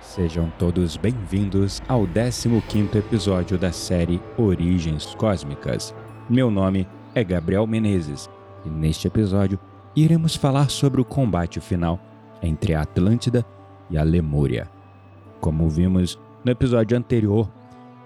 Sejam todos bem-vindos ao 15º episódio da série Origens Cósmicas. Meu nome é Gabriel Menezes e neste episódio iremos falar sobre o combate final entre a Atlântida e a Lemúria. Como vimos no episódio anterior,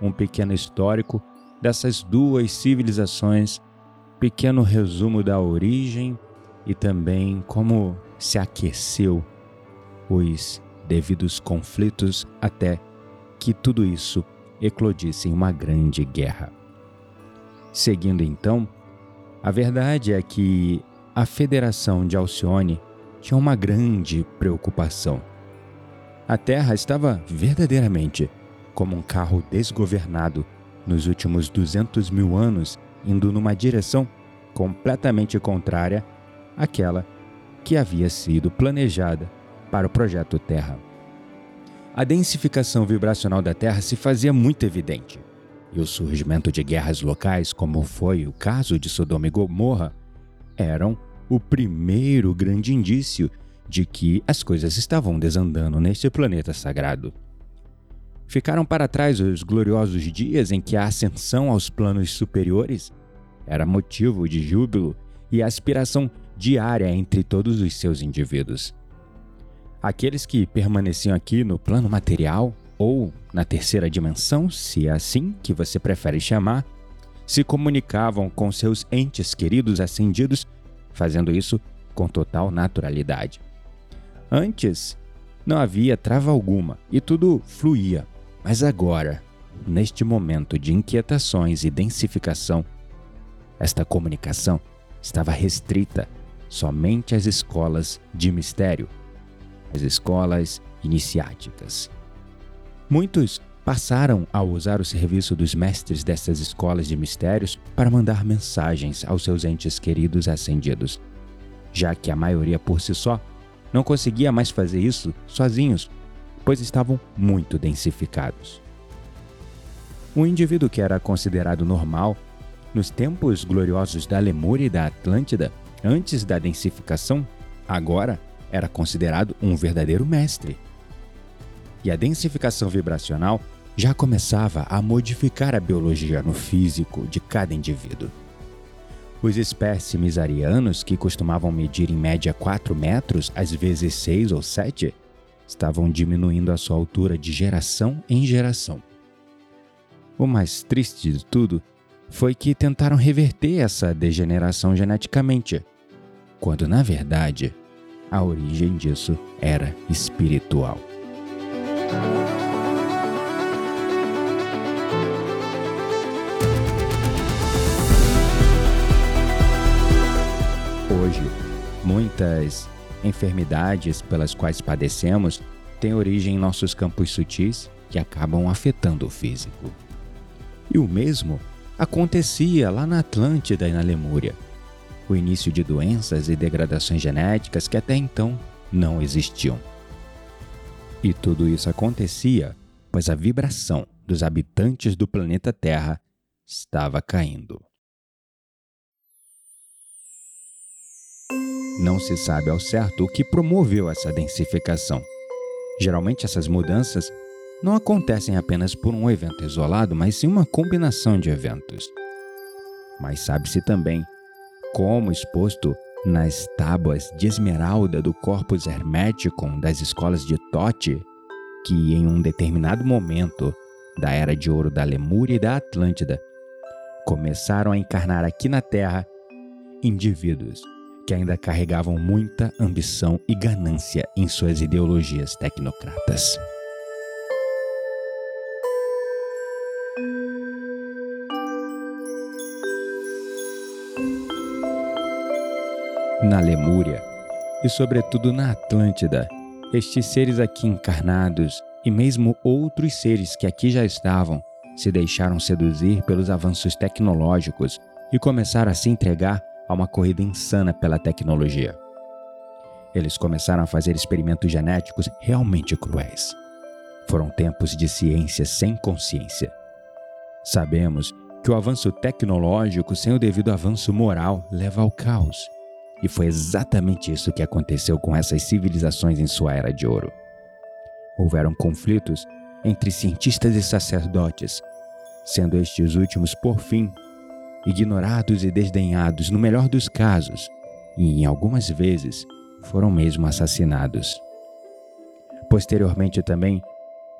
um pequeno histórico dessas duas civilizações, pequeno resumo da origem e também como se aqueceu os devidos conflitos até que tudo isso eclodisse em uma grande guerra. Seguindo então, a verdade é que a Federação de Alcione tinha uma grande preocupação. A Terra estava verdadeiramente como um carro desgovernado nos últimos 200 mil anos, indo numa direção completamente contrária àquela que havia sido planejada para o projeto Terra. A densificação vibracional da Terra se fazia muito evidente, e o surgimento de guerras locais, como foi o caso de Sodoma e Gomorra, eram o primeiro grande indício de que as coisas estavam desandando neste planeta sagrado. Ficaram para trás os gloriosos dias em que a ascensão aos planos superiores era motivo de júbilo e aspiração diária entre todos os seus indivíduos. Aqueles que permaneciam aqui no plano material ou na terceira dimensão, se é assim que você prefere chamar, se comunicavam com seus entes queridos ascendidos, fazendo isso com total naturalidade. Antes, não havia trava alguma e tudo fluía, mas agora, neste momento de inquietações e densificação, esta comunicação estava restrita somente às escolas de mistério as escolas iniciáticas. Muitos passaram a usar o serviço dos mestres dessas escolas de mistérios para mandar mensagens aos seus entes queridos ascendidos, já que a maioria por si só não conseguia mais fazer isso sozinhos, pois estavam muito densificados. Um indivíduo que era considerado normal nos tempos gloriosos da Lemúria e da Atlântida, antes da densificação, agora era considerado um verdadeiro mestre. E a densificação vibracional já começava a modificar a biologia no físico de cada indivíduo. Os espécimes arianos, que costumavam medir em média 4 metros, às vezes 6 ou 7, estavam diminuindo a sua altura de geração em geração. O mais triste de tudo foi que tentaram reverter essa degeneração geneticamente, quando na verdade a origem disso era espiritual. Hoje, muitas enfermidades pelas quais padecemos têm origem em nossos campos sutis que acabam afetando o físico. E o mesmo acontecia lá na Atlântida e na Lemúria o início de doenças e degradações genéticas que até então não existiam. E tudo isso acontecia pois a vibração dos habitantes do planeta Terra estava caindo. Não se sabe ao certo o que promoveu essa densificação. Geralmente, essas mudanças não acontecem apenas por um evento isolado, mas sim uma combinação de eventos. Mas sabe-se também como exposto nas tábuas de esmeralda do Corpus Hermeticum das escolas de Tote, que em um determinado momento da Era de Ouro da Lemúria e da Atlântida começaram a encarnar aqui na Terra indivíduos que ainda carregavam muita ambição e ganância em suas ideologias tecnocratas. na Lemúria e, sobretudo, na Atlântida, estes seres aqui encarnados e mesmo outros seres que aqui já estavam se deixaram seduzir pelos avanços tecnológicos e começaram a se entregar a uma corrida insana pela tecnologia. Eles começaram a fazer experimentos genéticos realmente cruéis. Foram tempos de ciência sem consciência. Sabemos que o avanço tecnológico sem o devido avanço moral leva ao caos. E foi exatamente isso que aconteceu com essas civilizações em sua era de ouro. Houveram conflitos entre cientistas e sacerdotes, sendo estes últimos, por fim, ignorados e desdenhados no melhor dos casos, e em algumas vezes foram mesmo assassinados. Posteriormente também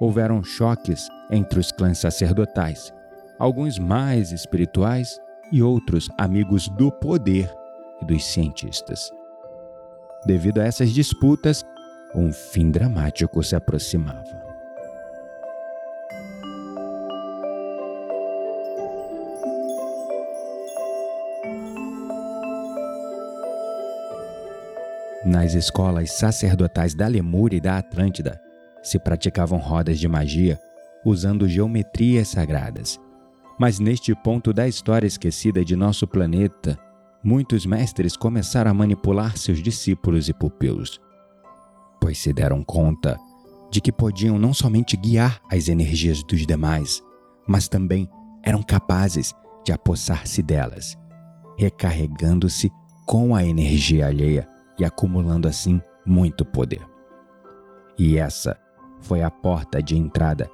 houveram choques entre os clãs sacerdotais, alguns mais espirituais e outros amigos do poder e dos cientistas. Devido a essas disputas, um fim dramático se aproximava. Nas escolas sacerdotais da Lemúria e da Atlântida, se praticavam rodas de magia usando geometrias sagradas. Mas neste ponto da história esquecida de nosso planeta, muitos mestres começaram a manipular seus discípulos e pupilos, pois se deram conta de que podiam não somente guiar as energias dos demais, mas também eram capazes de apossar-se delas, recarregando-se com a energia alheia e acumulando assim muito poder. E essa foi a porta de entrada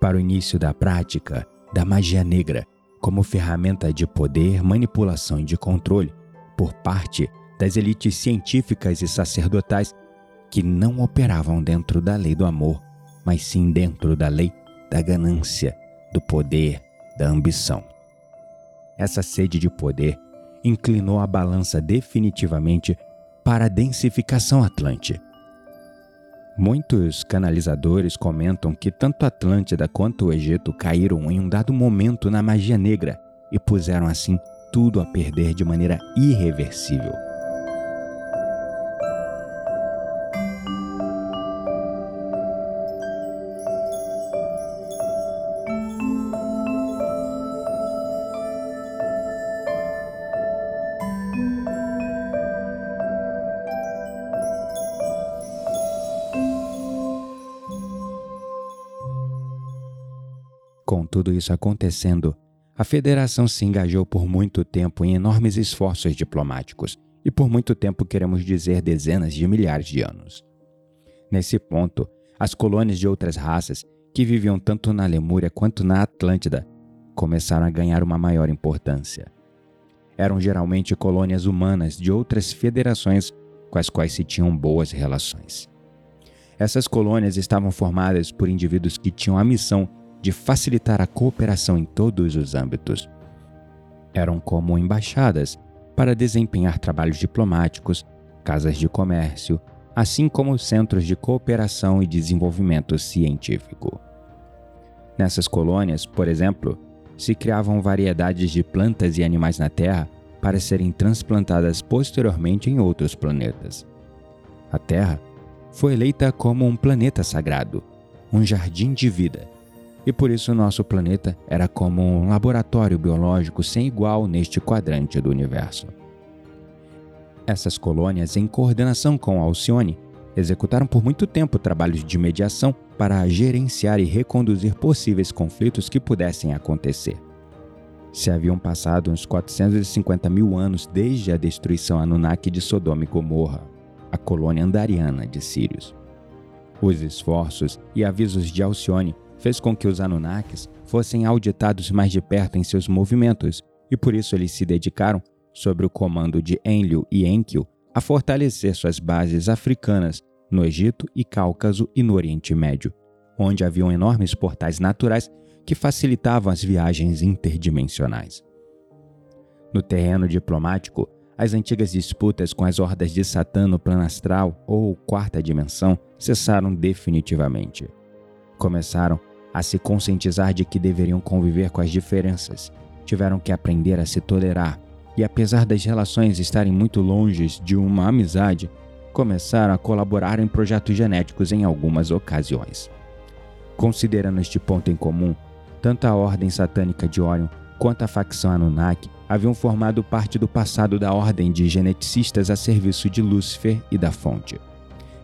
para o início da prática da magia negra como ferramenta de poder, manipulação e de controle por parte das elites científicas e sacerdotais que não operavam dentro da lei do amor, mas sim dentro da lei da ganância, do poder, da ambição. Essa sede de poder inclinou a balança definitivamente para a densificação Atlante. Muitos canalizadores comentam que tanto Atlântida quanto o Egito caíram em um dado momento na magia negra e puseram assim tudo a perder de maneira irreversível. Tudo isso acontecendo, a federação se engajou por muito tempo em enormes esforços diplomáticos, e por muito tempo queremos dizer dezenas de milhares de anos. Nesse ponto, as colônias de outras raças, que viviam tanto na Lemúria quanto na Atlântida, começaram a ganhar uma maior importância. Eram geralmente colônias humanas de outras federações com as quais se tinham boas relações. Essas colônias estavam formadas por indivíduos que tinham a missão de facilitar a cooperação em todos os âmbitos. Eram como embaixadas para desempenhar trabalhos diplomáticos, casas de comércio, assim como centros de cooperação e desenvolvimento científico. Nessas colônias, por exemplo, se criavam variedades de plantas e animais na Terra para serem transplantadas posteriormente em outros planetas. A Terra foi eleita como um planeta sagrado, um jardim de vida, e por isso nosso planeta era como um laboratório biológico sem igual neste quadrante do universo. Essas colônias, em coordenação com Alcione, executaram por muito tempo trabalhos de mediação para gerenciar e reconduzir possíveis conflitos que pudessem acontecer. Se haviam passado uns 450 mil anos desde a destruição Anunnaki de Sodoma e Gomorra, a colônia andariana de Sirius. Os esforços e avisos de Alcione fez com que os Anunnakis fossem auditados mais de perto em seus movimentos, e por isso eles se dedicaram, sob o comando de Enlil e Enkiu, a fortalecer suas bases africanas no Egito e Cáucaso e no Oriente Médio, onde haviam enormes portais naturais que facilitavam as viagens interdimensionais. No terreno diplomático, as antigas disputas com as hordas de Satã no plano astral ou quarta dimensão cessaram definitivamente começaram a se conscientizar de que deveriam conviver com as diferenças, tiveram que aprender a se tolerar e, apesar das relações estarem muito longe de uma amizade, começaram a colaborar em projetos genéticos em algumas ocasiões. Considerando este ponto em comum, tanto a Ordem Satânica de Orion quanto a facção Anunnaki haviam formado parte do passado da Ordem de Geneticistas a serviço de Lúcifer e da Fonte.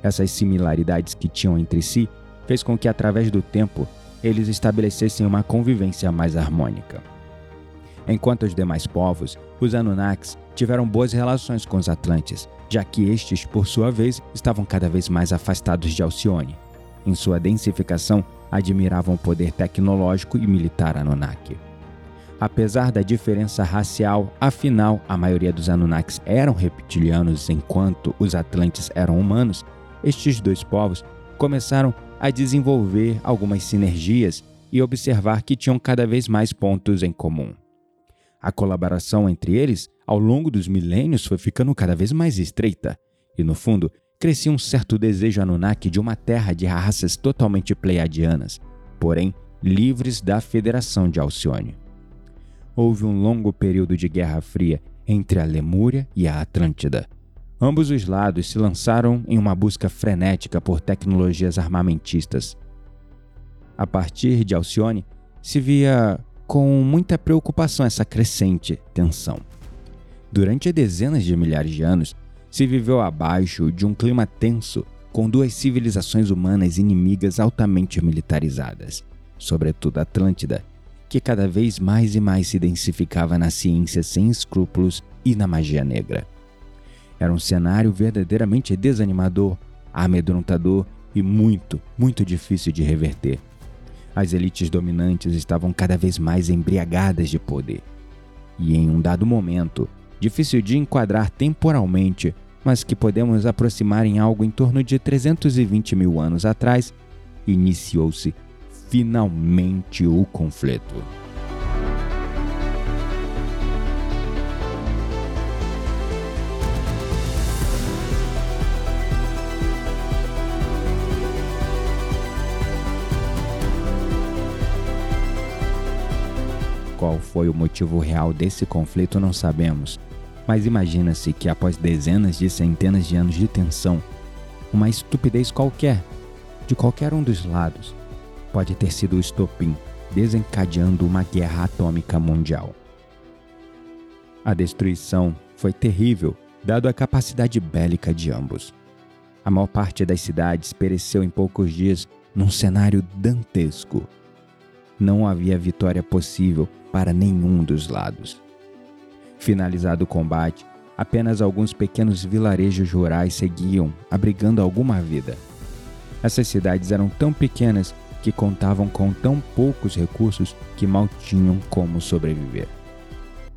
Essas similaridades que tinham entre si fez com que, através do tempo, eles estabelecessem uma convivência mais harmônica. Enquanto os demais povos, os Anunnakis tiveram boas relações com os Atlantes, já que estes, por sua vez, estavam cada vez mais afastados de Alcione. Em sua densificação, admiravam o poder tecnológico e militar Anunnaki. Apesar da diferença racial, afinal, a maioria dos Anunnakis eram reptilianos enquanto os Atlantes eram humanos, estes dois povos começaram a desenvolver algumas sinergias e observar que tinham cada vez mais pontos em comum. A colaboração entre eles, ao longo dos milênios, foi ficando cada vez mais estreita, e no fundo, crescia um certo desejo Anunnaki de uma terra de raças totalmente pleiadianas, porém livres da Federação de Alcione. Houve um longo período de Guerra Fria entre a Lemúria e a Atlântida. Ambos os lados se lançaram em uma busca frenética por tecnologias armamentistas. A partir de Alcione, se via com muita preocupação essa crescente tensão. Durante dezenas de milhares de anos, se viveu abaixo de um clima tenso com duas civilizações humanas inimigas altamente militarizadas, sobretudo a Atlântida, que cada vez mais e mais se densificava na ciência sem escrúpulos e na magia negra. Era um cenário verdadeiramente desanimador, amedrontador e muito, muito difícil de reverter. As elites dominantes estavam cada vez mais embriagadas de poder. E em um dado momento, difícil de enquadrar temporalmente, mas que podemos aproximar em algo em torno de 320 mil anos atrás, iniciou-se finalmente o conflito. Foi o motivo real desse conflito não sabemos, mas imagina-se que após dezenas de centenas de anos de tensão, uma estupidez qualquer, de qualquer um dos lados, pode ter sido o estopim desencadeando uma guerra atômica mundial. A destruição foi terrível, dado a capacidade bélica de ambos. A maior parte das cidades pereceu em poucos dias num cenário dantesco. Não havia vitória possível para nenhum dos lados. Finalizado o combate, apenas alguns pequenos vilarejos rurais seguiam, abrigando alguma vida. Essas cidades eram tão pequenas que contavam com tão poucos recursos que mal tinham como sobreviver.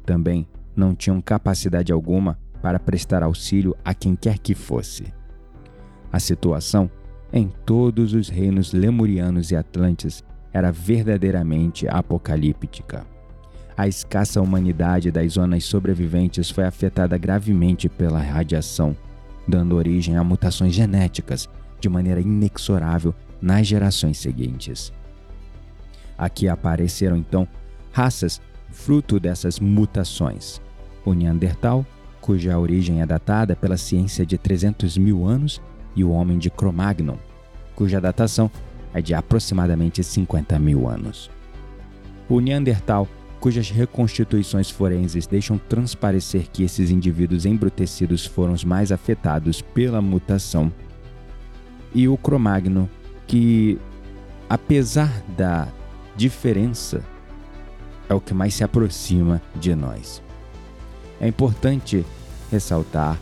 Também não tinham capacidade alguma para prestar auxílio a quem quer que fosse. A situação em todos os reinos lemurianos e atlantes era verdadeiramente apocalíptica a escassa humanidade das zonas sobreviventes foi afetada gravemente pela radiação, dando origem a mutações genéticas de maneira inexorável nas gerações seguintes. Aqui apareceram então raças fruto dessas mutações: o Neandertal, cuja origem é datada pela ciência de 300 mil anos, e o homem de Cro-Magnon, cuja datação é de aproximadamente 50 mil anos. O Neandertal cujas reconstituições forenses deixam transparecer que esses indivíduos embrutecidos foram os mais afetados pela mutação, e o Cromagno, que, apesar da diferença, é o que mais se aproxima de nós. É importante ressaltar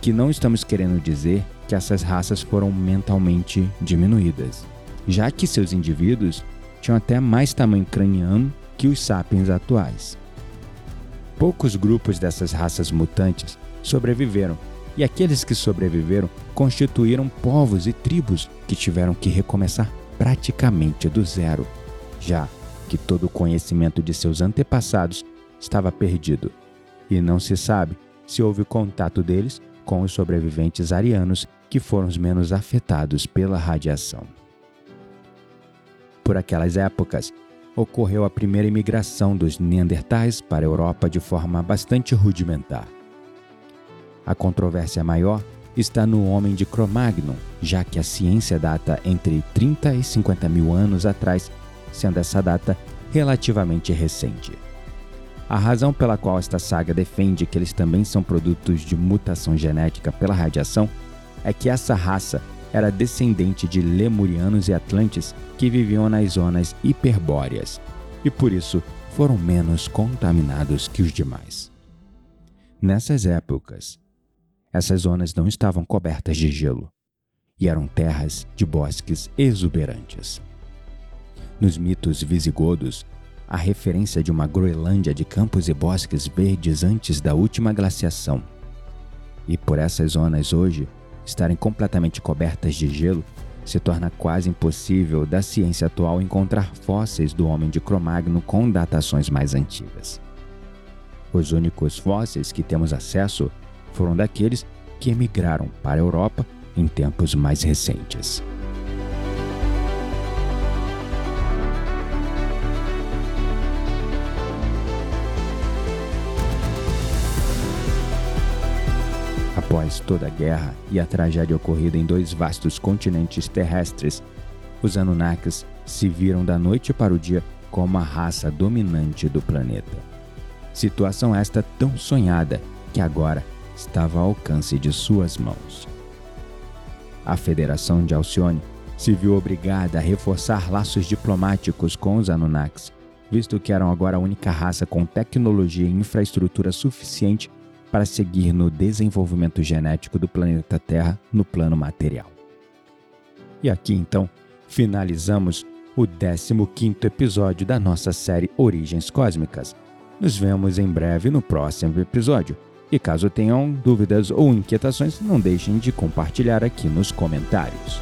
que não estamos querendo dizer que essas raças foram mentalmente diminuídas, já que seus indivíduos tinham até mais tamanho craniano que os sapiens atuais. Poucos grupos dessas raças mutantes sobreviveram, e aqueles que sobreviveram constituíram povos e tribos que tiveram que recomeçar praticamente do zero, já que todo o conhecimento de seus antepassados estava perdido, e não se sabe se houve contato deles com os sobreviventes arianos que foram os menos afetados pela radiação. Por aquelas épocas, ocorreu a primeira imigração dos Neandertais para a Europa de forma bastante rudimentar. A controvérsia maior está no homem de Cro-Magnon, já que a ciência data entre 30 e 50 mil anos atrás, sendo essa data relativamente recente. A razão pela qual esta saga defende que eles também são produtos de mutação genética pela radiação é que essa raça era descendente de lemurianos e atlantes que viviam nas zonas hiperbóreas, e por isso foram menos contaminados que os demais. Nessas épocas, essas zonas não estavam cobertas de gelo e eram terras de bosques exuberantes. Nos mitos visigodos, a referência de uma Groenlândia de campos e bosques verdes antes da última glaciação. E por essas zonas hoje estarem completamente cobertas de gelo, se torna quase impossível da ciência atual encontrar fósseis do homem de Cro-Magno com datações mais antigas. Os únicos fósseis que temos acesso foram daqueles que emigraram para a Europa em tempos mais recentes. Após toda a guerra e a tragédia ocorrida em dois vastos continentes terrestres, os Anunnakis se viram da noite para o dia como a raça dominante do planeta. Situação esta tão sonhada que agora estava ao alcance de suas mãos. A Federação de Alcione se viu obrigada a reforçar laços diplomáticos com os Anunnakis, visto que eram agora a única raça com tecnologia e infraestrutura suficiente para seguir no desenvolvimento genético do planeta Terra no plano material. E aqui então finalizamos o 15 episódio da nossa série Origens Cósmicas. Nos vemos em breve no próximo episódio. E caso tenham dúvidas ou inquietações, não deixem de compartilhar aqui nos comentários.